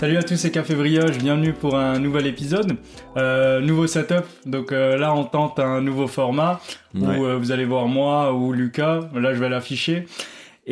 Salut à tous, c'est Café Brioche, bienvenue pour un nouvel épisode. Euh, nouveau setup, donc euh, là on tente un nouveau format où Ouais. euh, vous allez voir moi ou Lucas, là je vais l'afficher.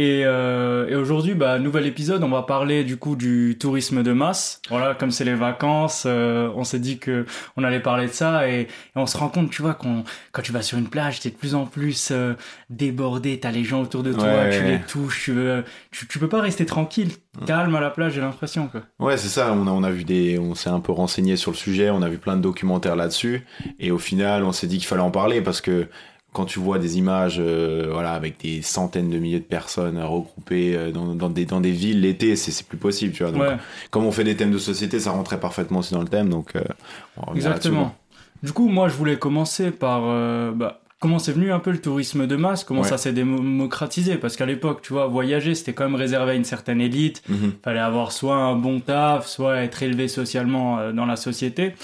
Et, euh, et aujourd'hui, bah, nouvel épisode, on va parler du coup du tourisme de masse. Voilà, comme c'est les vacances, euh, on s'est dit que on allait parler de ça et, et on se rend compte, tu vois, qu'on, quand tu vas sur une plage, t'es de plus en plus euh, débordé, t'as les gens autour de toi, Ouais, tu ouais. les touches, tu veux, tu, tu peux pas rester tranquille, calme à la plage, j'ai l'impression quoi. Ouais, c'est ça. On a, on a vu des, on s'est un peu renseigné sur le sujet. On a vu plein de documentaires là-dessus. Et au final, on s'est dit qu'il fallait en parler parce que quand tu vois des images, euh, voilà, avec des centaines de milliers de personnes regroupées euh, dans, dans des, dans des villes l'été, c'est, plus possible, tu vois. Donc, Ouais. comme on fait des thèmes de société, ça rentrait parfaitement aussi dans le thème. Donc, euh, on Exactement. Du coup, moi, je voulais commencer par euh, bah, comment c'est venu un peu le tourisme de masse, comment Ouais. ça s'est démocratisé? Parce qu'à l'époque, tu vois, voyager, c'était quand même réservé à une certaine élite. quoi. Mhm. Fallait avoir soit un bon taf, soit être élevé socialement euh, dans la société.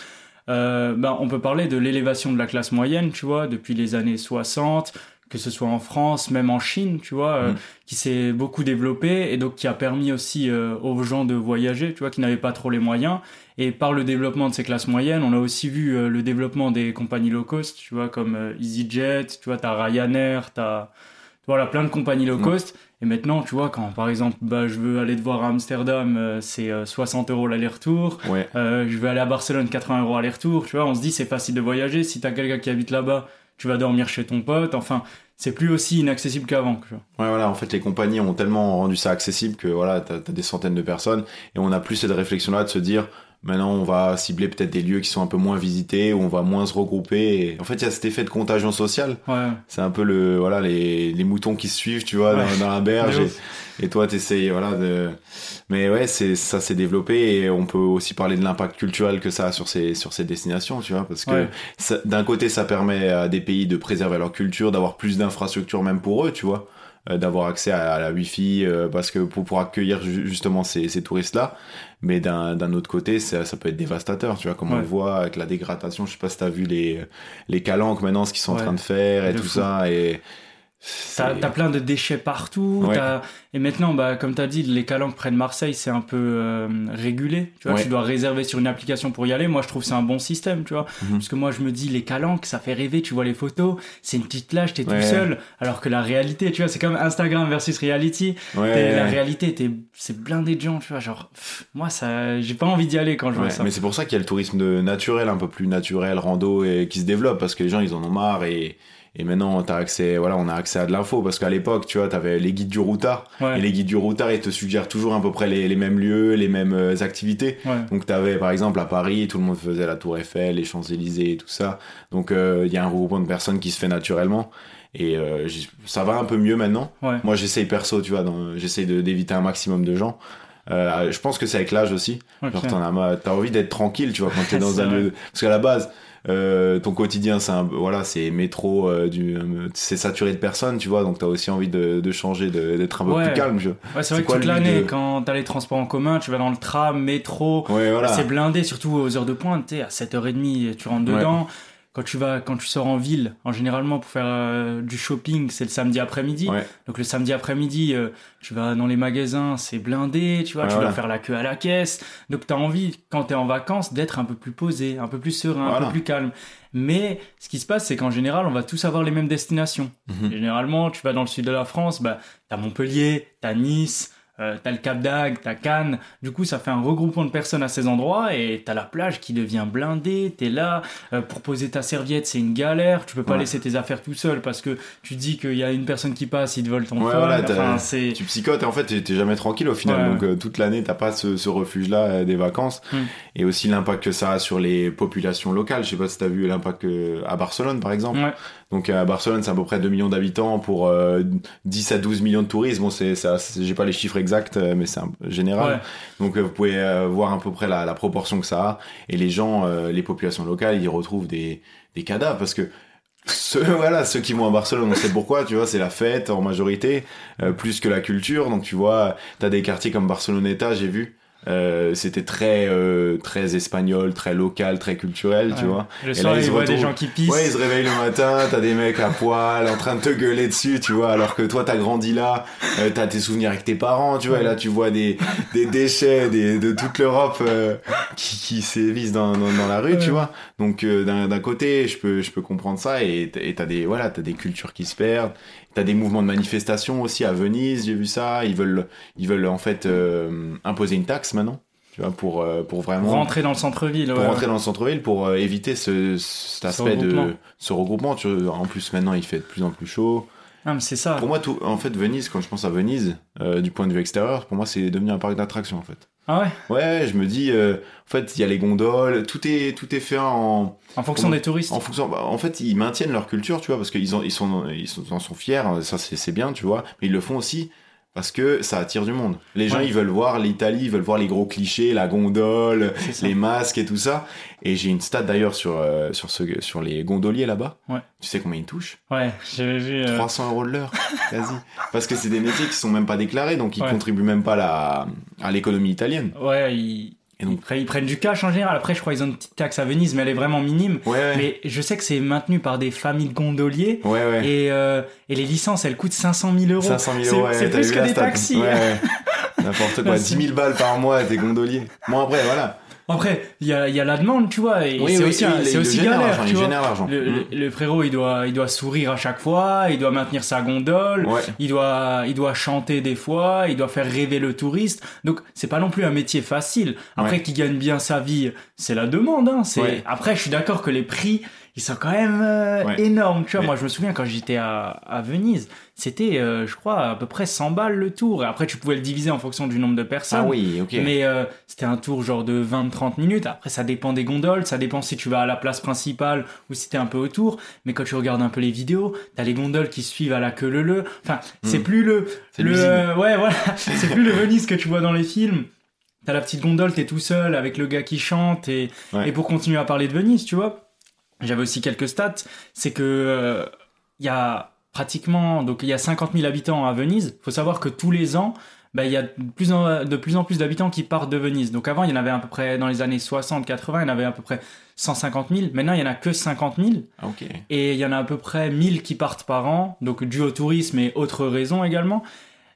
Euh, bah, on peut parler de l'élévation de la classe moyenne, tu vois, depuis les années 60, que ce soit en France, même en Chine, tu vois, euh, Mhm. qui s'est beaucoup développé et donc qui a permis aussi euh, aux gens de voyager, tu vois, qui n'avaient pas trop les moyens. Et par le développement de ces classes moyennes, on a aussi vu euh, le développement des compagnies low cost, tu vois, comme EasyJet, tu vois, t'as Ryanair, t'as voilà, plein de compagnies low Mhm. cost. Et maintenant, tu vois, quand par exemple, bah, je veux aller te voir à Amsterdam, euh, c'est euh, 60 euros l'aller-retour. Ouais. Euh, je vais aller à Barcelone, 80 euros aller-retour. Tu vois, on se dit c'est facile de voyager. Si t'as quelqu'un qui habite là-bas, tu vas dormir chez ton pote. Enfin, c'est plus aussi inaccessible qu'avant. Ouais, voilà, en fait, les compagnies ont tellement rendu ça accessible que voilà, t'as as des centaines de personnes et on a plus cette réflexion-là de se dire maintenant on va cibler peut-être des lieux qui sont un peu moins visités où on va moins se regrouper. Et... En fait, il y a cet effet de contagion sociale. Ouais. C'est un peu le voilà les, les moutons qui se suivent, tu vois, Ouais. dans, dans la berge. Et, toi, t'essayes voilà de. Mais ouais, c'est ça s'est développé et on peut aussi parler de l'impact culturel que ça a sur ces sur ces destinations, tu vois, parce que Ouais. ça- d'un côté, ça permet à des pays de préserver leur culture, d'avoir plus d'infrastructures même pour eux, tu vois, d'avoir accès à, à la Wi-Fi, euh, parce que pour, pour accueillir ju- justement ces, ces touristes-là. Mais d'un d'un autre côté, ça, ça peut être dévastateur, tu vois, comme on le voit avec la dégradation. Je sais pas si t'as vu les les calanques maintenant, ce qu'ils sont Ouais. en train de faire et De tout fou. ça et. T'as t'as plein de déchets partout. Ouais. Et maintenant, bah, comme t'as dit, les calanques près de Marseille, c'est un peu euh, régulé. Tu vois, Ouais. tu dois réserver sur une application pour y aller. Moi, je trouve que c'est un bon système, tu vois. Mhm. Parce que moi, je me dis, les calanques, ça fait rêver. Tu vois les photos, c'est une petite plage, t'es Ouais. tout seul. Alors que la réalité, tu vois, c'est comme Instagram versus reality. La réalité, t'es- c'est blindé de gens, tu vois. Genre, pff, moi, ça, j'ai pas envie d'y aller quand je vois ça. mais c'est pour ça qu'il y a le tourisme de naturel, un peu plus naturel, rando, et qui se développe parce que les gens ils en ont marre et, et maintenant t'as accès, voilà, on a accès à de l'info parce qu'à l'époque, tu vois, t'avais les guides du routard Ouais. et les guides du routard ils te suggèrent toujours à peu près les, les mêmes lieux, les mêmes euh, activités. Ouais. Donc t'avais par exemple à Paris, tout le monde faisait la Tour Eiffel, les Champs Élysées et tout ça. Donc euh, il y a un regroupement de personnes qui se fait naturellement. Et euh, ça va un peu mieux maintenant. Ouais. Moi, j'essaye perso, tu vois, j'essaye d'éviter un maximum de gens. Euh, je pense que c'est avec l'âge aussi. Ok. Genre, t'en as, t'as envie d'être tranquille, tu vois, quand t'es dans un vrai. lieu. Parce qu'à la base, euh, ton quotidien, c'est un, voilà, c'est métro, euh, du, euh, c'est saturé de personnes, tu vois, donc t'as aussi envie de, de changer, de- d'être un peu Ouais. plus calme. Je... Ouais, c'est vrai que quoi toute l'année, de- quand t'as les transports en commun, tu vas dans le tram, métro, Ouais, voilà. C'est blindé, surtout aux heures de pointe, sais, à 7h30, tu rentres dedans. Quand tu vas, quand tu sors en ville, en généralement pour faire euh, du shopping, c'est le samedi après-midi. Ouais. Donc le samedi après-midi, euh, tu vas dans les magasins, c'est blindé, tu vois, Ouais, tu voilà. dois faire la queue à la caisse. Donc t'as envie, quand t'es en vacances, d'être un peu plus posé, un peu plus serein, un peu plus calme. Mais ce qui se passe, c'est qu'en général, on va tous avoir les mêmes destinations. Mhm. Généralement, tu vas dans le sud de la France, bah, t'as Montpellier, t'as Nice, euh, t'as le Cap d'Agde, t'as Cannes. Du coup, ça fait un regroupement de personnes à ces endroits et t'as la plage qui devient blindée. T'es là euh, pour poser ta serviette, c'est une galère. Tu peux pas Ouais. laisser tes affaires tout seul parce que tu dis qu'il y a une personne qui passe, il te vole ton Ouais, voilà, enfin, c'est Tu psychotes et en fait t'es jamais tranquille au final Ouais. donc euh, toute l'année t'as pas ce, ce refuge là des vacances Mm. et aussi l'impact que ça a sur les populations locales je sais pas si t'as vu l'impact à Barcelone par exemple donc à Barcelone c'est à peu près 2 millions d'habitants pour euh, 10 à 12 millions de touristes bon c'est ça j'ai pas les chiffres exacts euh, mais c'est général ouais. donc euh, vous pouvez euh, voir à peu près la, la proportion que ça a et les gens euh, les populations locales ils retrouvent des, des cadavres parce que ceux, voilà, ceux qui vont à Barcelone, on sait pourquoi, tu vois, c'est la fête en majorité, euh, plus que la culture. Donc tu vois, t'as des quartiers comme Barceloneta, j'ai vu, Euh, c'était très euh, très espagnol, très local, très culturel, tu vois. Le Et soir, là, ils voit des gens qui pissent. Ouais, ils se réveillent le matin, t'as des mecs à poil en train de te gueuler dessus, tu vois, alors que toi t'as grandi là, euh, t'as tes souvenirs avec tes parents, tu vois, et là tu vois des, des déchets des, de toute l'Europe euh, qui, qui sévissent dans, dans, dans la rue, tu vois. Donc euh, d'un d'un côté, je peux, je peux comprendre ça, et t'as des, voilà, t'as des cultures qui se perdent, t'as des mouvements de manifestation aussi à Venise, j'ai vu ça, ils veulent, ils veulent en fait euh, imposer une taxe maintenant, tu vois, pour, euh, pour vraiment Pour rentrer dans le centre-ville. pour ouais, rentrer dans le centre-ville pour euh, éviter ce, cet aspect de ce regroupement. Tu vois, en plus, maintenant, il fait de plus en plus chaud. Ah, mais c'est ça. Pour moi, tout, en fait, Venise, quand je pense à Venise, euh, du point de vue extérieur, pour moi, c'est devenu un parc d'attractions, en fait. Ah ouais Ouais, je me dis, euh, en fait, il y a les gondoles, tout est, tout est fait en, En fonction des touristes. en fonction. bah, en fait, ils maintiennent leur culture, tu vois, parce qu'ils ont- ils sont, ils sont, en sont fiers, ça c'est c'est bien, tu vois, mais ils le font aussi parce que ça attire du monde. Les gens, Ouais. ils veulent voir l'Italie, ils veulent voir les gros clichés, la gondole, les masques et tout ça. Et j'ai une stat d'ailleurs sur, euh, sur, ce, sur les gondoliers là-bas. Ouais. Tu sais combien ils touchent? Ouais, j'avais vu. euh, 300 euros de l'heure, quasi. Parce que c'est des métiers qui sont même pas déclarés, donc ils Ouais. contribuent même pas la- à l'économie italienne. Ouais, ils... Et donc- ils prennent- ils prennent du cash en général. Après, je crois qu'ils ont une petite taxe à Venise, mais elle est vraiment minime. Ouais, ouais. Mais je sais que c'est maintenu par des familles de gondoliers. Ouais, ouais. Et, euh, et les licences, elles coûtent 500 000 euros. 500 000 C'est- euros, C'est plus que des taxis. Ouais, ouais. N'importe quoi. Là, 10 c'est- 000 balles par mois, t'es gondolier. Bon, après, voilà. Après, il y a, y a la demande, tu vois. Et Oui, c'est oui, aussi, oui, c'est aussi génère galère, tu vois. Le, Mm. le- le frérot, il doit, il doit sourire à chaque fois, il doit maintenir sa gondole, Ouais. il doit, il doit chanter des fois, il doit faire rêver le touriste. Donc, c'est pas non plus un métier facile. Après, Ouais. qu'il gagne bien sa vie, c'est la demande. Hein. C'est... Ouais. Après, je suis d'accord que les prix, ils sont quand même euh, Ouais. énormes. Tu vois, Mais- moi, je me souviens quand j'étais à, à Venise, c'était, euh, je crois, à peu près 100 balles le tour. Et après, tu pouvais le diviser en fonction du nombre de personnes. Ah oui, ok. Mais euh, c'était un tour genre de 20-30 minutes. Après, ça dépend des gondoles, ça dépend si tu vas à la place principale ou si t'es un peu autour. Mais quand tu regardes un peu les vidéos, t'as les gondoles qui suivent à la queue le le. Enfin, c'est Hmm. plus le, C'est le, euh, ouais, voilà, c'est plus le Venise que tu vois dans les films. T'as la petite gondole, t'es tout seul avec le gars qui chante et, Ouais. et pour continuer à parler de Venise, tu vois. J'avais aussi quelques stats. C'est que euh, il y a pratiquement donc il y a 50 000 habitants à Venise. Faut savoir que tous les ans, bah, il y a de plus en, de plus en plus d'habitants qui partent de Venise. Donc avant, il y en avait à peu près dans les années 60, 80, il y en avait à peu près 150 000. Maintenant, il y en a que 50 000 Ah, ok. et il y en a à peu près 1000 qui partent par an, donc dû au tourisme et autres raisons également.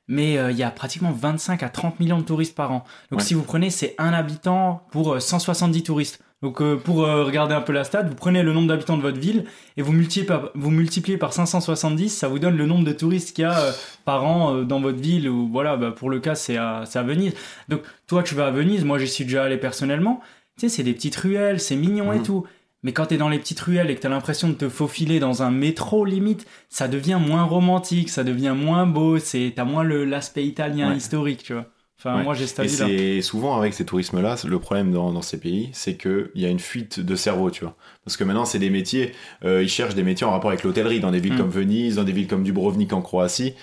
Mais euh, il y a pratiquement 25 à 30 millions de touristes par an. Donc Ouais. si vous prenez, c'est un habitant pour euh, 170 touristes. Donc euh, pour euh, regarder un peu la stat, vous prenez le nombre d'habitants de votre ville et vous multipliez par, vous multipliez par 570, ça vous donne le nombre de touristes qu'il y a euh, par an euh, dans votre ville. Ou voilà, bah, pour le cas, c'est à, à Venise. Donc toi, tu vas à Venise, moi j'y suis déjà allé personnellement. Tu sais, c'est des petites ruelles, c'est mignon et Mhm. tout. Mais quand t'es dans les petites ruelles et que t'as l'impression de te faufiler dans un métro limite, ça devient moins romantique, ça devient moins beau, c'est t'as moins le l'aspect italien Ouais. historique, tu vois. Enfin, Ouais. moi j'ai cet Et avis-là. c'est souvent avec ces tourismes-là, le problème dans, dans ces pays, c'est qu'il y a une fuite de cerveau, tu vois. Parce que maintenant, c'est des métiers, euh, ils cherchent des métiers en rapport avec l'hôtellerie, dans des villes Mm. comme Venise, dans des villes comme Dubrovnik en Croatie.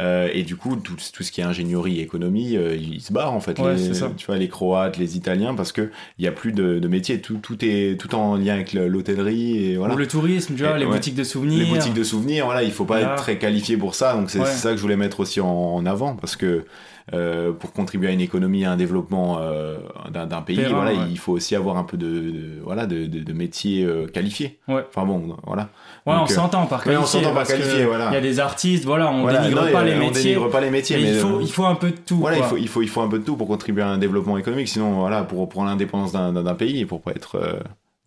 Euh, et du coup, tout, tout ce qui est ingénierie, économie, euh, ils se barrent en fait. Ouais, les. Tu vois, les Croates, les Italiens, parce que il y a plus de, de métiers. Tout, tout est tout en lien avec le- l'hôtellerie et voilà. Ou le tourisme, tu vois, Et- les ouais. boutiques de souvenirs. Les boutiques de souvenirs, voilà, il faut pas être très qualifié pour ça. Donc c'est Ouais. ça que je voulais mettre aussi en, en avant parce que euh, pour contribuer à une économie, à un développement euh, d'un pays, voilà, ouais. il faut aussi avoir un peu de, de- voilà de, de- de métiers euh, qualifiés. Ouais. Enfin bon, voilà. Ouais, Donc, on s'entend par qualifié. on s'entend par parce que qualifié, voilà. Il y a des artistes, voilà, on Voilà, dénigre non, pas les on métiers. dénigre pas les métiers, mais mais il faut, il faut un peu de tout. voilà, il faut, il faut, il faut un peu de tout pour contribuer à un développement économique. Sinon, voilà, pour pour l'indépendance d'un pays et pour pas être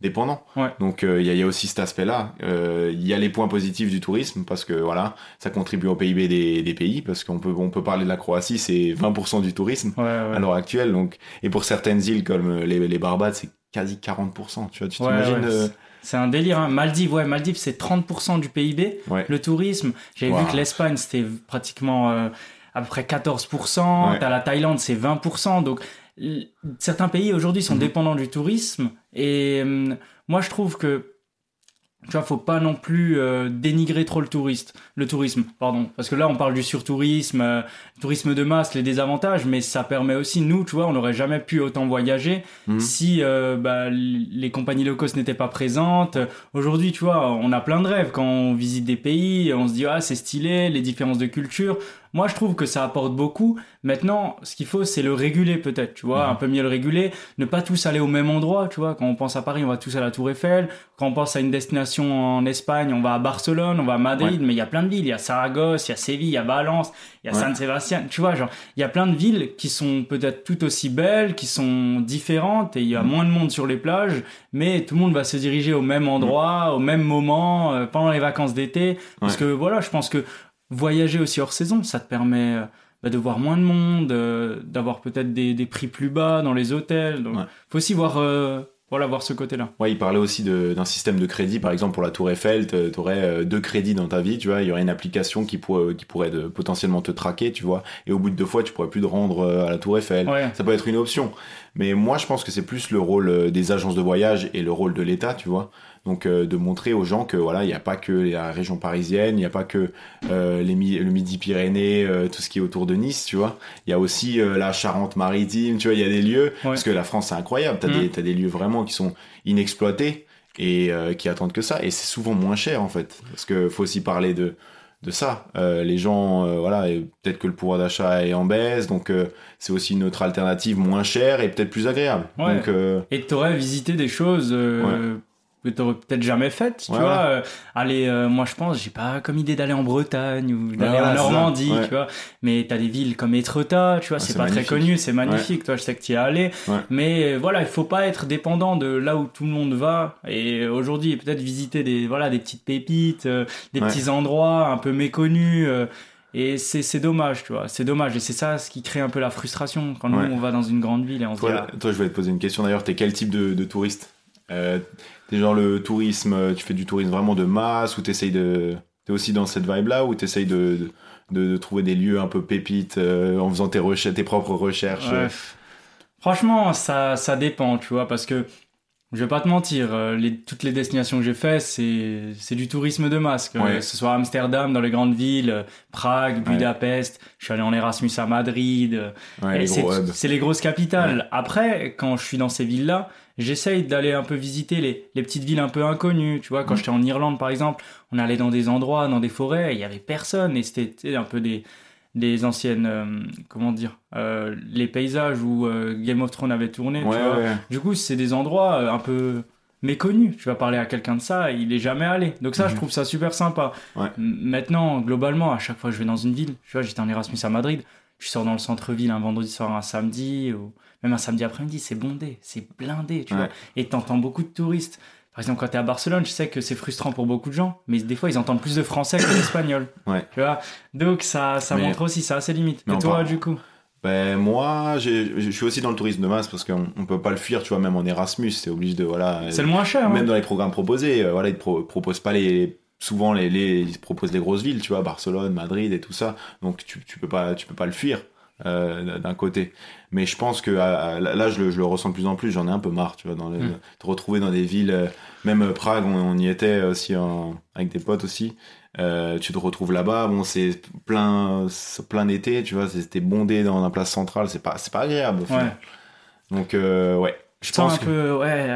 dépendant. Ouais. Donc euh, il y, a- il y a aussi cet aspect-là. Euh, Il y a les points positifs du tourisme parce que voilà, ça contribue au PIB des, des pays parce qu'on peut on peut parler de la Croatie, c'est 20% du tourisme Ouais, ouais. à l'heure actuelle. Donc et pour certaines îles comme euh, les, les Barbades, c'est quasi 40%. Tu vois, tu t'imagines ouais, euh, C'est un délire. Hein. Maldives, ouais, Maldives, c'est 30% du PIB. Ouais. Le tourisme, j'avais vu que l'Espagne, c'était pratiquement euh, à peu près 14%. Ouais. T'as la Thaïlande, c'est 20%. Donc, certains pays aujourd'hui sont Mhm. dépendants du tourisme. Et hum, moi, je trouve que tu vois, faut pas non plus euh, dénigrer trop le touriste, le tourisme, pardon, parce que là on parle du surtourisme, euh, tourisme de masse, les désavantages, mais ça permet aussi nous, tu vois, on n'aurait jamais pu autant voyager Mhm. si euh, bah, les compagnies low cost n'étaient pas présentes. Aujourd'hui, tu vois, on a plein de rêves quand on visite des pays, on se dit ah c'est stylé, les différences de culture. moi je trouve que ça apporte beaucoup. Maintenant, ce qu'il faut, c'est le réguler peut-être, tu vois, Mhm. un peu mieux le réguler, ne pas tous aller au même endroit, tu vois. Quand on pense à Paris, on va tous à la Tour Eiffel. Quand on pense à une destination en Espagne, on va à Barcelone, on va à Madrid, mais il y a plein de villes. Il y a Saragosse, il y a Séville, il y a Valence, il y a Ouais. San Tu vois, genre, il y a plein de villes qui sont peut-être tout aussi belles, qui sont différentes, et il y a Mhm. moins de monde sur les plages, mais tout le monde va se diriger au même endroit, au même moment, euh, pendant les vacances d'été. Parce Ouais. que voilà, je pense que voyager aussi hors saison, ça te permet euh, bah, de voir moins de monde, euh, d'avoir peut-être des, des prix plus bas dans les hôtels. Donc, Ouais. faut aussi voir, voilà, voir ce côté-là. Ouais, il parlait aussi d'un système de crédit, par exemple pour la Tour Eiffel, tu aurais deux crédits dans ta vie, tu vois, il y aurait une application qui, pourrait qui pourrait de- potentiellement te traquer, tu vois, et au bout de deux fois, tu pourrais plus te rendre euh, à la Tour Eiffel. Ouais. Ça peut être une option. Mais moi, je pense que c'est plus le rôle euh, des agences de voyage et le rôle de l'État, tu vois. Donc, euh, de montrer aux gens que voilà, il n'y a pas que la région parisienne, il n'y a pas que euh, les le Midi-Pyrénées, euh, tout ce qui est autour de Nice, tu vois. Il y a aussi euh, la Charente-Maritime, tu vois, il y a des lieux. Parce que la France, c'est incroyable. T'as Mm. des, t'as des lieux vraiment qui sont inexploités et qui attendent que ça. Et c'est souvent moins cher, en fait. Parce que faut aussi parler de de ça. Euh, les gens, euh, voilà, et peut-être que le pouvoir d'achat est en baisse, donc euh, c'est aussi une autre alternative moins chère et peut-être plus agréable. Ouais. Donc, Et t'aurais visité des choses que t'aurais peut-être jamais faites, tu Ouais, vois. ouais. Euh, aller, euh, moi je pense, j'ai pas comme idée d'aller en Bretagne ou d'aller en. Normandie, tu vois. Mais t'as des villes comme Étretat, tu vois, Ah, c'est pas très connu, c'est magnifique, toi, je sais que tu y es allé. Mais voilà, il faut pas être dépendant de là où tout le monde va. Et aujourd'hui, peut-être visiter des, voilà, des petites pépites, euh, des petits endroits un peu méconnus. et c'est dommage, tu vois, c'est dommage. Et c'est ça ce qui crée un peu la frustration quand nous on va dans une grande ville et on se dit, ah, toi, je vais te poser une question d'ailleurs. T'es quel type de, de touriste? Euh, T'es genre le tourisme, euh, tu fais du tourisme vraiment de masse ou t'essayes de. T'es aussi dans cette vibe-là ou t'essayes de, de, de trouver des lieux un peu pépites euh, en faisant tes, recherches, tes propres recherches? Ouais. Franchement, ça, ça dépend, tu vois, parce que je vais pas te mentir, euh, les, toutes les destinations que j'ai fait, c'est, du tourisme de masse, que Ouais. ce soit Amsterdam, dans les grandes villes, Prague, Budapest, je suis allé en Erasmus à Madrid, Ouais, c'est les grosses capitales. Après, quand je suis dans ces villes-là, j'essaye d'aller un peu visiter les, les petites villes un peu inconnues, tu vois, quand Mm. j'étais en Irlande par exemple, on allait dans des endroits, dans des forêts, il y avait personne, et c'était un peu des des anciennes euh, comment dire euh, les paysages où euh, Game of Thrones avait tourné tu Ouais, vois. ouais. du coup c'est des endroits un peu méconnus tu vas parler à quelqu'un de ça il est jamais allé donc ça je Mhm. trouve ça super sympa Ouais. Maintenant globalement à chaque fois que je vais dans une ville tu vois j'étais en Erasmus à Madrid je sors dans le centre-ville un vendredi soir un samedi ou même un samedi après-midi c'est bondé c'est blindé tu Ouais. vois et t'entends beaucoup de touristes par exemple, quand t'es à Barcelone, je sais que c'est frustrant pour beaucoup de gens, mais des fois, ils entendent plus de français que d'espagnol. Ouais. Tu vois? Donc, ça, ça Mais- montre aussi, ça a ses limites. mais Et toi, du coup? Ben moi, je suis aussi dans le tourisme de masse parce qu'on on peut pas le fuir, tu vois, même en Erasmus, c'est obligé de voilà. C'est le moins cher. Même hein. dans les programmes proposés, euh, voilà, ils pro- proposent pas les souvent les, les ils proposent les grosses villes, tu vois, Barcelone, Madrid et tout ça. Donc tu, tu peux pas tu peux pas le fuir euh, d'un côté. Mais je pense que à- à- là je le, je le ressens de plus en plus, j'en ai un peu marre, tu vois, dans les, Mm. te retrouver dans des villes euh, même euh, Prague, on, on y était aussi en- avec des potes aussi. Euh, tu te retrouves là-bas, bon c'est plein plein d'été, tu vois, c'était bondé dans la place centrale, c'est pas c'est pas agréable. Ouais. Donc euh, ouais, je pense un que peu, ouais,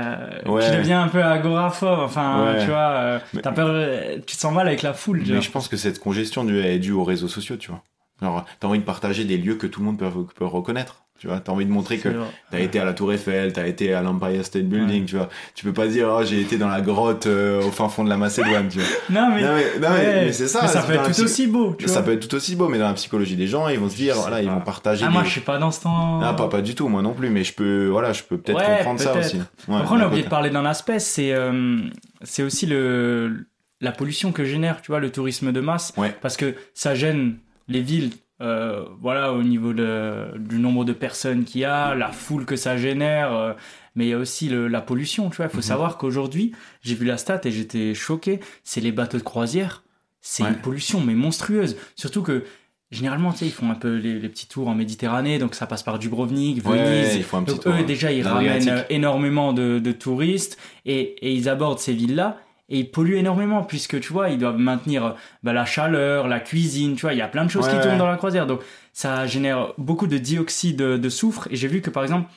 Ouais. tu deviens un peu agoraphobe, enfin, Ouais. tu vois, t'as peur, tu te sens mal avec la foule, Mais je pense que cette congestion est due aux réseaux sociaux, tu vois. Genre, t'as envie de partager des lieux que tout le monde peut, peut reconnaître, tu vois. T'as envie de montrer que t'as été à la Tour Eiffel, t'as été à l'Empire State Building, tu vois. Tu peux pas dire, oh, j'ai été dans la grotte euh, au fin fond de la Macédoine, tu vois. Non, mais, non, mais, non, mais- ouais. mais c'est ça. Mais ça peut être tout aussi beau, tu Ça vois. peut être tout aussi beau, mais dans la psychologie des gens, ils vont se dire, voilà, sais ils pas. vont partager Ah, des... moi, je suis pas dans ce temps. Ah, pas, pas du tout, moi non plus, mais je peux, voilà, je peux peut-être Ouais, comprendre ça aussi. Ouais, Après, on a oublié de parler d'un aspect, c'est euh, c'est aussi le la pollution que génère, tu vois, le tourisme de masse, parce que ça gêne les villes. euh, voilà, au niveau de, du nombre de personnes qu'il y a, la foule que ça génère, euh, mais il y a aussi le- la pollution, tu vois. Il faut Mhm. savoir qu'aujourd'hui, j'ai vu la stat et j'étais choqué, c'est les bateaux de croisière, c'est Ouais. une pollution, mais monstrueuse. Surtout que, généralement, tu sais, ils font un peu les, les petits tours en Méditerranée, donc ça passe par Dubrovnik, Ouais, Venise, un petit donc tour, eux, hein. déjà, ils ramènent euh, énormément de, de touristes et, et ils abordent ces villes-là et ils polluent énormément puisque, tu vois, ils doivent maintenir euh, bah, la chaleur, la cuisine, tu vois, il y a plein de choses Ouais, qui tournent ouais. dans la croisière. Donc, ça génère beaucoup de dioxyde de soufre et j'ai vu que, par exemple,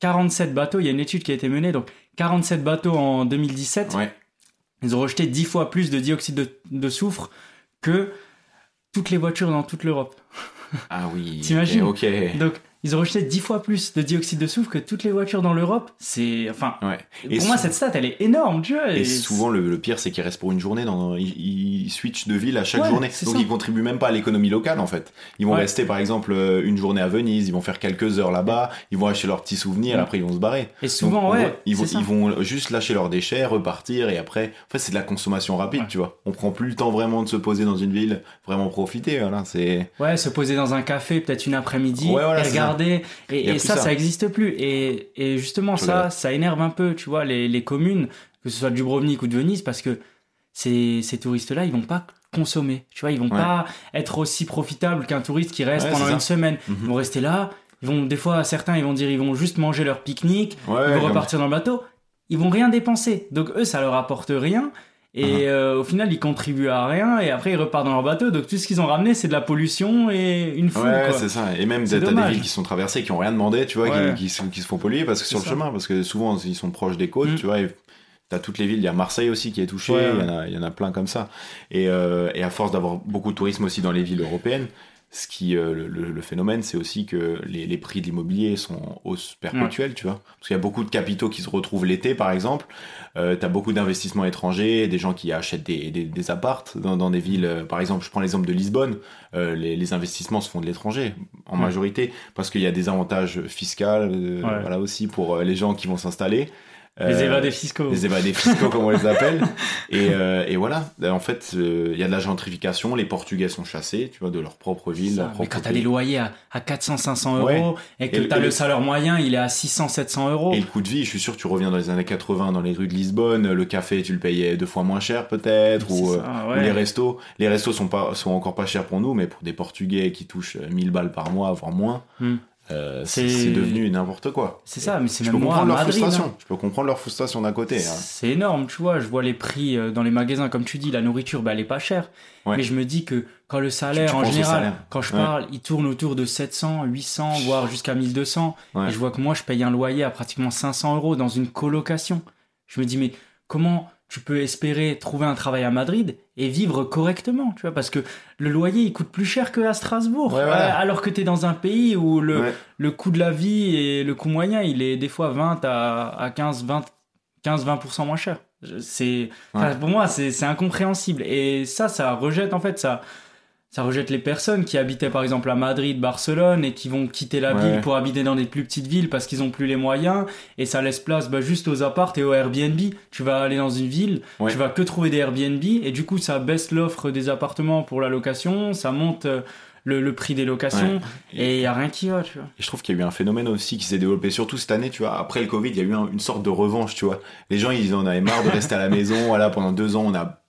47 bateaux, il y a une étude qui a été menée, donc 47 bateaux en 2017, Ouais. ils ont rejeté 10 fois plus de dioxyde de, de soufre que toutes les voitures dans toute l'Europe. Ah oui. T'imagines Ok. Donc, ils ont rejeté dix fois plus de dioxyde de soufre que toutes les voitures dans l'Europe. C'est, enfin, Ouais. pour Et moi, sou- cette stat, elle est énorme, tu vois. Et souvent, le, le pire, c'est qu'ils restent pour une journée. Dans, ils, ils switchent de ville à chaque Ouais, journée. Donc, ça. ils contribuent même pas à l'économie locale, en fait. Ils vont Ouais. rester, par exemple, euh, une journée à Venise. Ils vont faire quelques heures là-bas. Ils vont acheter leurs petits souvenirs. Ouais. Après, ils vont se barrer. Et souvent, ouais, ils, vont, ils juste lâcher leurs déchets, repartir. Et après, en fait, c'est de la consommation rapide, tu vois. On prend plus le temps vraiment de se poser dans une ville, vraiment profiter. Voilà, c'est. Ouais, se poser dans un café peut-être une après-midi Ouais, voilà, regarder. Et, ça, ça. ça existe plus. Et, et justement, ça, ça énerve un peu, tu vois, les, les communes, que ce soit de Dubrovnik ou de Venise, parce que ces, ces touristes-là, ils vont pas consommer. Tu vois, ils vont Ouais. pas être aussi profitables qu'un touriste qui reste Ouais, pendant une semaine. Mhm. Ils vont rester là. Ils vont, des fois, certains, ils vont dire, ils vont juste manger leur pique-nique. Ouais, ils vont repartir dans le bateau. Ils vont rien dépenser. Donc eux, ça leur apporte rien. Et Uh-huh. euh, au final, ils contribuent à rien. Et après, ils repartent dans leur bateau. Donc tout ce qu'ils ont ramené, c'est de la pollution et une foule. Ouais, c'est ça. Et même, t'as des villes qui sont traversées, qui ont rien demandé, tu vois, Ouais. qui, qui, se- qui se font polluer parce que sur le chemin, parce que souvent, ils sont proches des côtes, Mm. tu vois. et T'as toutes les villes, il y a Marseille aussi qui est touchée, Ouais, il, y en a, y en a plein comme ça. Et, euh, et à force d'avoir beaucoup de tourisme aussi dans les villes européennes, ce qui, euh, le, le- phénomène, c'est aussi que les, les prix de l'immobilier sont en hausse perpétuelle, tu vois. Parce qu'il y a beaucoup de capitaux qui se retrouvent l'été, par exemple. Euh, T'as beaucoup d'investissements étrangers, des gens qui achètent des, des, des appartes dans, dans des villes. euh, Par exemple, je prends l'exemple de Lisbonne. Euh, les, les investissements se font de l'étranger, en Ouais. majorité, parce qu'il y a des avantages fiscaux, euh, Ouais. voilà aussi, pour euh, les gens qui vont s'installer. Les Euh, évadés fiscaux. les évadés fiscaux, comme on les appelle. Et, euh, et voilà, en fait, euh, il y a de la gentrification, les Portugais sont chassés, tu vois, de leur propre ville, mais quand t'as des loyers à, à 400-500 euros Ouais. et que t'as le le- salaire moyen, il est à 600-700 euros. Et le coût de vie, je suis sûr tu reviens dans les années 80 dans les rues de Lisbonne, le café tu le payais deux fois moins cher peut-être, ou, euh, les restos. Les restos sont, pas, sont encore pas chers pour nous, mais pour des Portugais qui touchent euh, 1000 balles par mois, voire moins, Hmm. Euh, c'est devenu n'importe quoi. C'est ça, mais c'est même peux moi à comprendre leur Madrid. frustration. hein. Je peux comprendre leur frustration d'un côté. hein. C'est énorme, tu vois. Je vois les prix euh, dans les magasins, comme tu dis, la nourriture, bah, elle est pas chère. Ouais. Mais je me dis que quand le salaire, tu en général, salaire. quand je Ouais. parle, il tourne autour de 700, 800, voire jusqu'à 1200. Ouais. Et je vois que moi, je paye un loyer à pratiquement 500 euros dans une colocation. Je me dis, mais comment tu peux espérer trouver un travail à Madrid et vivre correctement, tu vois, parce que le loyer, il coûte plus cher qu'à Strasbourg. Ouais. Euh, alors que tu es dans un pays où le, Ouais. le coût de la vie et le coût moyen, il est des fois 20 à, à 15, 20, 15-20% moins cher. C'est, pour moi, c'est c'est incompréhensible. Et ça, ça rejette, en fait, ça, ça rejette les personnes qui habitaient, par exemple, à Madrid, Barcelone, et qui vont quitter la Ouais. ville pour habiter dans des plus petites villes parce qu'ils ont plus les moyens. Et ça laisse place bah, juste aux appartes et aux Airbnb. Tu vas aller dans une ville, Ouais. tu vas que trouver des Airbnb, et du coup, ça baisse l'offre des appartements pour la location, ça monte euh, le, le prix des locations, Ouais. et il y a rien qui va, tu vois. Et je trouve qu'il y a eu un phénomène aussi qui s'est développé, surtout cette année, tu vois. Après le Covid, il y a eu un- une sorte de revanche, tu vois. Les gens, ils en avaient marre de rester à la maison. Voilà, pendant deux ans, on n'a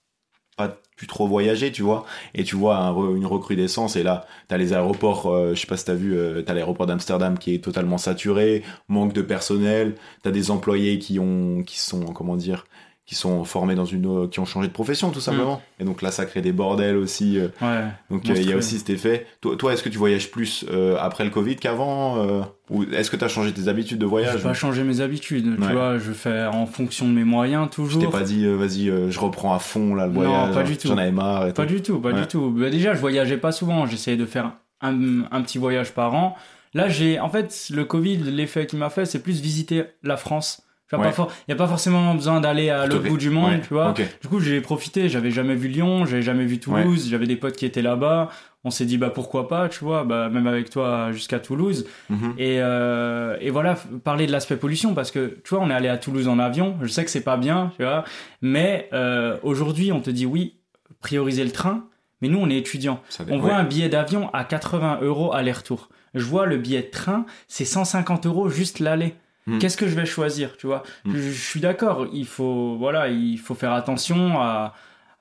pas pu trop voyager, tu vois. Et tu vois une recrudescence. Et là, t'as les aéroports, euh, je sais pas si t'as vu, euh, t'as l'aéroport d'Amsterdam qui est totalement saturé, manque de personnel. T'as des employés qui ont, qui sont, comment dire, qui sont formés dans une, euh, qui ont changé de profession, tout simplement. Et donc là, ça crée des bordels aussi. euh, Ouais. donc euh, il y a aussi cet effet. Toi, toi est-ce que tu voyages plus euh, après le Covid qu'avant euh, Ou est-ce que tu as changé tes habitudes de Je voyage? Vais pas changer mes habitudes, Ouais. tu vois, je fais en fonction de mes moyens Je toujours. t'ai pas dit, vas-y, je reprends à fond là le Non, voyage. pas du tout. J'en avais marre et Pas tout. du tout, pas Ouais. du tout. Bah, déjà, je voyageais pas souvent, j'essayais de faire un, un petit voyage par an. Là, j'ai, en fait, le Covid, l'effet qu'il m'a fait, c'est plus visiter la France. Il Ouais. n'y a pas forcément besoin d'aller à l'autre bout du monde, Ouais, tu vois. ok. Du coup, j'ai profité, j'avais jamais vu Lyon, j'avais jamais vu Toulouse, j'avais des potes qui étaient là-bas. On s'est dit, bah pourquoi pas, tu vois, bah, même avec toi jusqu'à Toulouse. Mhm. Et, euh, et voilà, parler de l'aspect pollution, parce que, tu vois, on est allé à Toulouse en avion, je sais que c'est pas bien, tu vois, mais euh, aujourd'hui, on te dit, oui, prioriser le train, mais nous, on est étudiants. On voit un billet d'avion à 80 euros aller-retour. Je vois le billet de train, c'est 150 euros juste l'aller. Hmm. Qu'est-ce que je vais choisir, tu vois? Hmm. je, je suis d'accord, il faut, voilà, il faut faire attention à,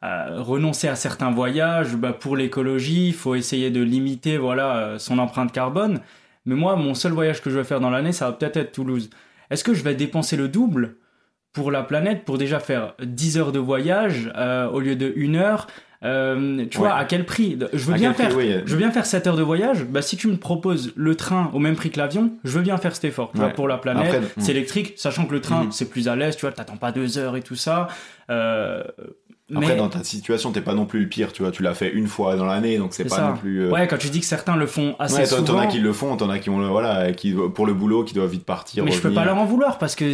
à renoncer à certains voyages bah, pour l'écologie, il faut essayer de limiter voilà, euh, son empreinte carbone. Mais moi, mon seul voyage que je vais faire dans l'année, ça va peut-être être Toulouse. Est-ce que je vais dépenser le double pour la planète pour déjà faire 10 heures de voyage euh, au lieu de 1 heure Euh, Tu Ouais. vois, à quel prix Je veux À bien faire prix, oui, je veux bien faire 7 heures de voyage, bah si tu me proposes le train au même prix que l'avion, je veux bien faire cet effort, tu Ouais. vois, pour la planète. C'est électrique, sachant que le train, Mhm. c'est plus à l'aise, tu vois, t'attends pas deux heures et tout ça. Euh, Après, Mais- dans ta situation, t'es pas non plus le pire, tu vois. Tu l'as fait une fois dans l'année, donc c'est pas ça. non plus. euh, Ouais, quand tu dis que certains le font assez Ouais, t'en t'en souvent. as qui le font, t'en as qui ont le, voilà, qui pour le boulot, qui doivent vite partir. Mais je peux revenir. pas leur en vouloir parce que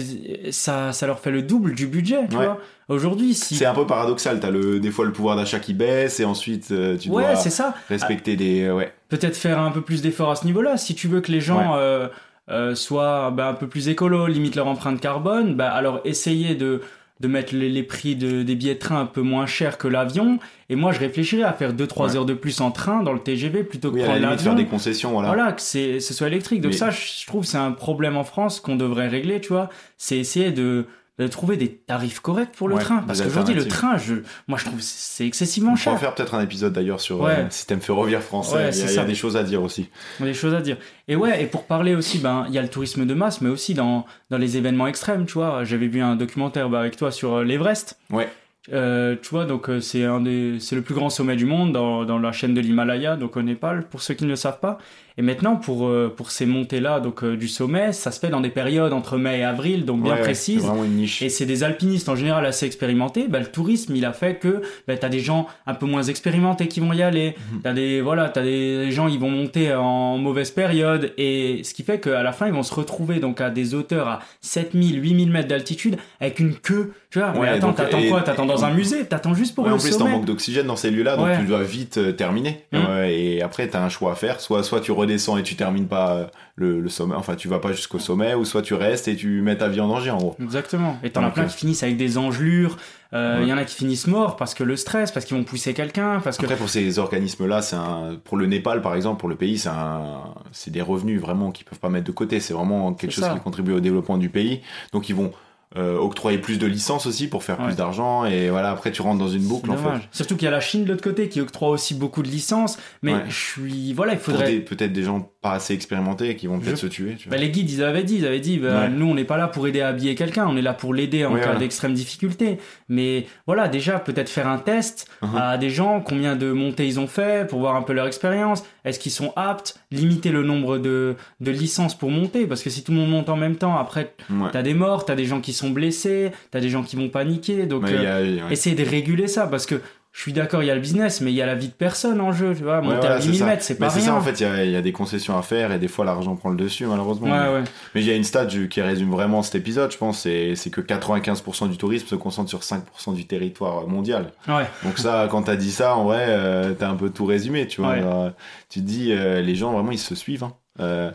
ça, ça leur fait le double du budget, tu Ouais. vois. Aujourd'hui, si. C'est un peu paradoxal. T'as le des fois le pouvoir d'achat qui baisse et ensuite euh, tu Ouais, dois c'est ça. respecter des ouais. Peut-être faire un peu plus d'efforts à ce niveau-là. Si tu veux que les gens euh, euh, soient bah, un peu plus écolos, limitent leur empreinte carbone, bah, alors essayez de, de mettre les, les prix de- des billets de train un peu moins chers que l'avion. Et moi, je réfléchirais à faire 2-3 Ouais. heures de plus en train dans le TGV plutôt que Oui, la faire des concessions, voilà. Voilà, que c'est, ce soit électrique. Donc Mais- ça, je je trouve, c'est un problème en France qu'on devrait régler, tu vois. C'est essayer de, de trouver des tarifs corrects pour le Ouais, train. Parce qu'aujourd'hui, le train, je, moi, je trouve, c'est excessivement On cher. pourra faire peut-être un épisode d'ailleurs sur Ouais. euh, le système ferroviaire français. Ouais, il, y a, il y a ça. des choses à dire aussi. On des choses à dire. Et ouais, et pour parler aussi, ben, il y a le tourisme de masse, mais aussi dans, dans les événements extrêmes, tu vois. J'avais vu un documentaire bah, avec toi sur euh, l'Everest. Ouais. Euh, tu vois, donc euh, c'est un des, c'est le plus grand sommet du monde dans, dans la chaîne de l'Himalaya, donc au Népal, pour ceux qui ne le savent pas. Et maintenant, pour, euh, pour ces montées-là, donc euh, du sommet, ça se fait dans des périodes entre mai et avril, donc bien Ouais, ouais, précises. Vraiment une niche. Et c'est des alpinistes en général assez expérimentés. Bah, le tourisme, il a fait que bah, t'as des gens un peu moins expérimentés qui vont y aller. Mhm. T'as des voilà, t'as des, gens ils vont monter en mauvaise période et ce qui fait qu'à la fin ils vont se retrouver donc à des hauteurs à 7000, 8000 mètres d'altitude avec une queue. Tu vois, mais Ouais, attends, t'attends quoi? T'attends dans un musée T'attends juste pour Ouais, le en plus, t'es en manque d'oxygène dans ces lieux-là, donc Ouais. tu dois vite euh, terminer. Mm. Ouais, et après, t'as un choix à faire. Soit, soit tu redescends et tu termines pas euh, le, le sommet, enfin, tu vas pas jusqu'au sommet, ou soit tu restes et tu mets ta vie en danger, en gros. Exactement. Et t'en as plein euh, qui finissent avec des engelures. Euh, Il Ouais. y en a qui finissent morts parce que le stress, parce qu'ils vont pousser quelqu'un, parce que Après, pour ces organismes-là, c'est un, pour le Népal, par exemple, pour le pays, c'est un, c'est des revenus vraiment qu'ils peuvent pas mettre de côté. C'est vraiment quelque chose ça. qui contribue au développement du pays. Donc, ils vont euh, octroyer plus de licences aussi pour faire Ouais. plus d'argent. Et voilà, après, tu rentres dans une boucle, en fait. Surtout qu'il y a la Chine de l'autre côté qui octroie aussi beaucoup de licences. Mais Ouais. je suis. Voilà, il faudrait. peut-être des gens pas assez expérimentés qui vont peut-être se tuer. Tu vois. Bah, les guides, ils avaient dit, ils avaient dit, bah, Ouais. nous, on n'est pas là pour aider à habiller quelqu'un, on est là pour l'aider en Ouais, cas voilà. d'extrême difficulté. Mais voilà, déjà, peut-être faire un test Mhm. à des gens, combien de montées ils ont fait, pour voir un peu leur expérience. Est-ce qu'ils sont aptes? Limiter le nombre de, de licences pour monter, parce que si tout le monde monte en même temps, après, Ouais. t'as des morts, t'as des gens qui sont blessés, t'as des gens qui vont paniquer. Donc, y euh, a- essayer de réguler ça, parce que je suis d'accord, il y a le business, mais il y a la vie de personne en jeu, tu vois. Ouais, Monter voilà, à c'est 8000 ça. mètres, c'est pas c'est rien. ça, en fait, il y a, il y a des concessions à faire et des fois l'argent prend le dessus, malheureusement. Ouais, ouais. Mais il y a une stat qui résume vraiment cet épisode, je pense, c'est c'est que 95% du tourisme se concentre sur 5% du territoire mondial. Ouais. Donc ça, quand t'as dit ça, en vrai, euh, t'as un peu tout résumé, tu vois. Ouais. Euh, tu te dis, euh, les gens, vraiment, ils se suivent. Hein. Euh,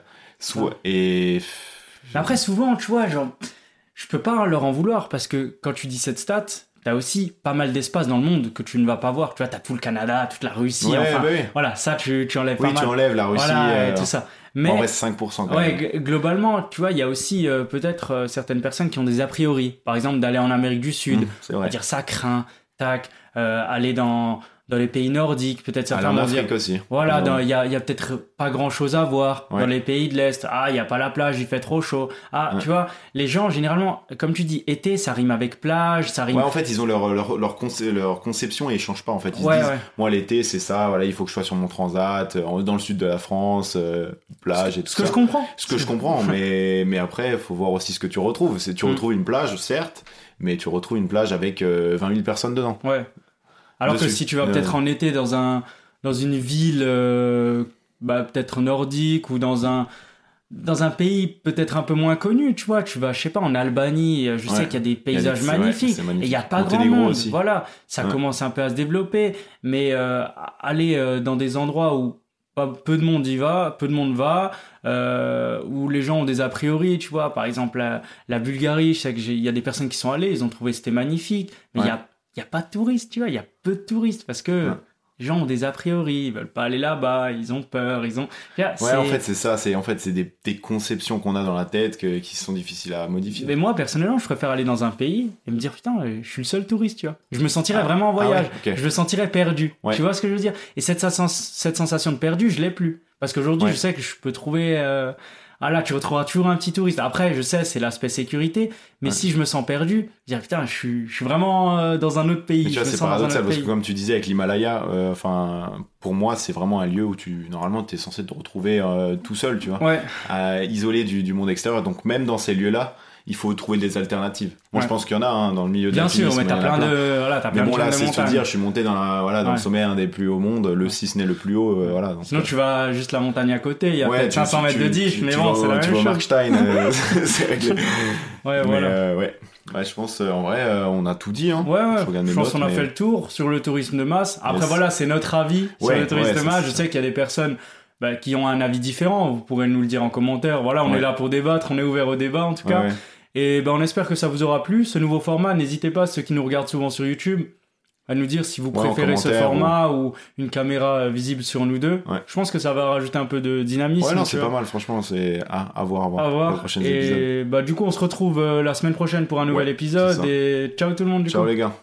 et... Après, souvent, tu vois, genre, je peux pas leur en vouloir parce que quand tu dis cette stat, t'as aussi pas mal d'espace dans le monde que tu ne vas pas voir. Tu vois, t'as tout le Canada, toute la Russie, Ouais, enfin. bah oui. Voilà, ça, tu, tu enlèves Oui, pas tu mal. enlèves la Russie, voilà, euh, tout ça. on Mais, reste 5% quand ouais, même. globalement, tu vois, il y a aussi euh, peut-être euh, certaines personnes qui ont des a priori. Par exemple, d'aller en Amérique du Sud, Mmh, c'est on va dire ça craint, tac, aller dans, dans les pays nordiques, peut-être Aller certains en Afrique aussi. voilà, Ouais. dans- il y a, il y a peut-être pas grand chose à voir Ouais. dans les pays de l'Est. Ah, il n'y a pas la plage, il fait trop chaud. Ah, Ouais. tu vois, les gens, généralement, comme tu dis, été, ça rime avec plage, ça rime. Ouais, en fait, ils ont leur, leur, leur, conce- leur conception et ils changent pas, en fait. Ils Ouais, se disent, moi, l'été, c'est ça, voilà, il faut que je sois sur mon transat, euh, dans le sud de la France, euh, plage et tout Ce que ça. je comprends. Ce que je comprends, mais, mais après, il faut voir aussi ce que tu retrouves. Tu Mm. retrouves une plage, certes, mais tu retrouves une plage avec euh, 20 000 personnes dedans. Ouais. Alors que si tu vas Euh. peut-être en été dans un dans une ville euh, bah, peut-être nordique ou dans un dans un pays peut-être un peu moins connu, tu vois, tu vas je sais pas en Albanie, euh, je sais qu'il y a des a paysages magnifiques et il y a pas grand monde. aussi. Voilà, ça Ouais. commence un peu à se développer, mais euh, aller euh, dans des endroits où pas peu de monde y va, peu de monde va, euh, où les gens ont des a priori, tu vois. Par exemple, la, la Bulgarie, je sais que j'ai- il y a des personnes qui sont allées, ils ont trouvé que c'était magnifique, mais il y a, il y a pas de touristes, tu vois. Il y a peu de touristes parce que Ouais. les gens ont des a priori, ils veulent pas aller là-bas, ils ont peur, ils ont. Ouais, en fait, c'est ça. C'est en fait, c'est des, des conceptions qu'on a dans la tête que- qui sont difficiles à modifier. Mais moi, personnellement, je préfère aller dans un pays et me dire putain, euh, je suis le seul touriste, tu vois. Je me sentirais Ah. vraiment en Ah voyage. ouais, ok. Je me sentirais perdu. Ouais. Tu vois ce que je veux dire? Et cette, cette sensation de perdu, je l'ai plus. Parce qu'aujourd'hui, Ouais. je sais que je peux trouver. euh, Ah là, tu retrouveras toujours un petit touriste. Après, je sais, c'est l'aspect sécurité. Mais Ouais. si je me sens perdu, je dis putain, je suis, je suis vraiment euh, dans un autre pays. Tu vois, c'est paradoxal parce que comme tu disais avec l'Himalaya, euh, enfin, pour moi, c'est vraiment un lieu où tu, normalement, tu es censé te retrouver euh, tout seul, tu vois, Ouais, isolé du, du monde extérieur. Donc même dans ces lieux-là, il faut trouver des alternatives. Moi, Ouais. je pense qu'il y en a hein, dans le milieu de Bien sûr, mais t'as plein plein. de, voilà, t'as Mais plein bon, de là, c'est se dire, je suis monté dans, la, voilà, dans Ouais. le sommet un des plus hauts au monde, le si ce n'est le plus haut, euh, voilà. Sinon, tu vas juste la montagne à côté, il y a Ouais, peut-être tu- 500 tu- mètres de tu- diff, tu- mais tu bon, c'est la Tu même vas au chose. Markstein, euh, c'est réglé. Ouais, voilà. euh, ouais. Ouais, je pense, euh, en vrai, euh, on a tout dit. Hein. Ouais, ouais, Je je pense qu'on a fait le tour sur le tourisme de masse. Après, Yes. voilà, c'est notre avis sur le tourisme ouais, de masse. Je sais qu'il y a des personnes bah, qui ont un avis différent. Vous pourrez nous le dire en commentaire. Voilà, on est là pour débattre, on est ouvert au débat en tout cas. Et ben, on espère que ça vous aura plu. Ce nouveau format, n'hésitez pas, ceux qui nous regardent souvent sur YouTube, à nous dire si vous Ouais, préférez ce format ou... une caméra euh, visible sur nous deux. Ouais. Je pense que ça va rajouter un peu de dynamisme. Ouais, non, c'est pas mal, franchement, c'est à, à voir, à voir. À voir. les prochains épisodes. Et bah, du coup, on se retrouve euh, la semaine prochaine pour un nouvel Ouais, épisode. Et ciao tout le monde, du Ciao coup. les gars.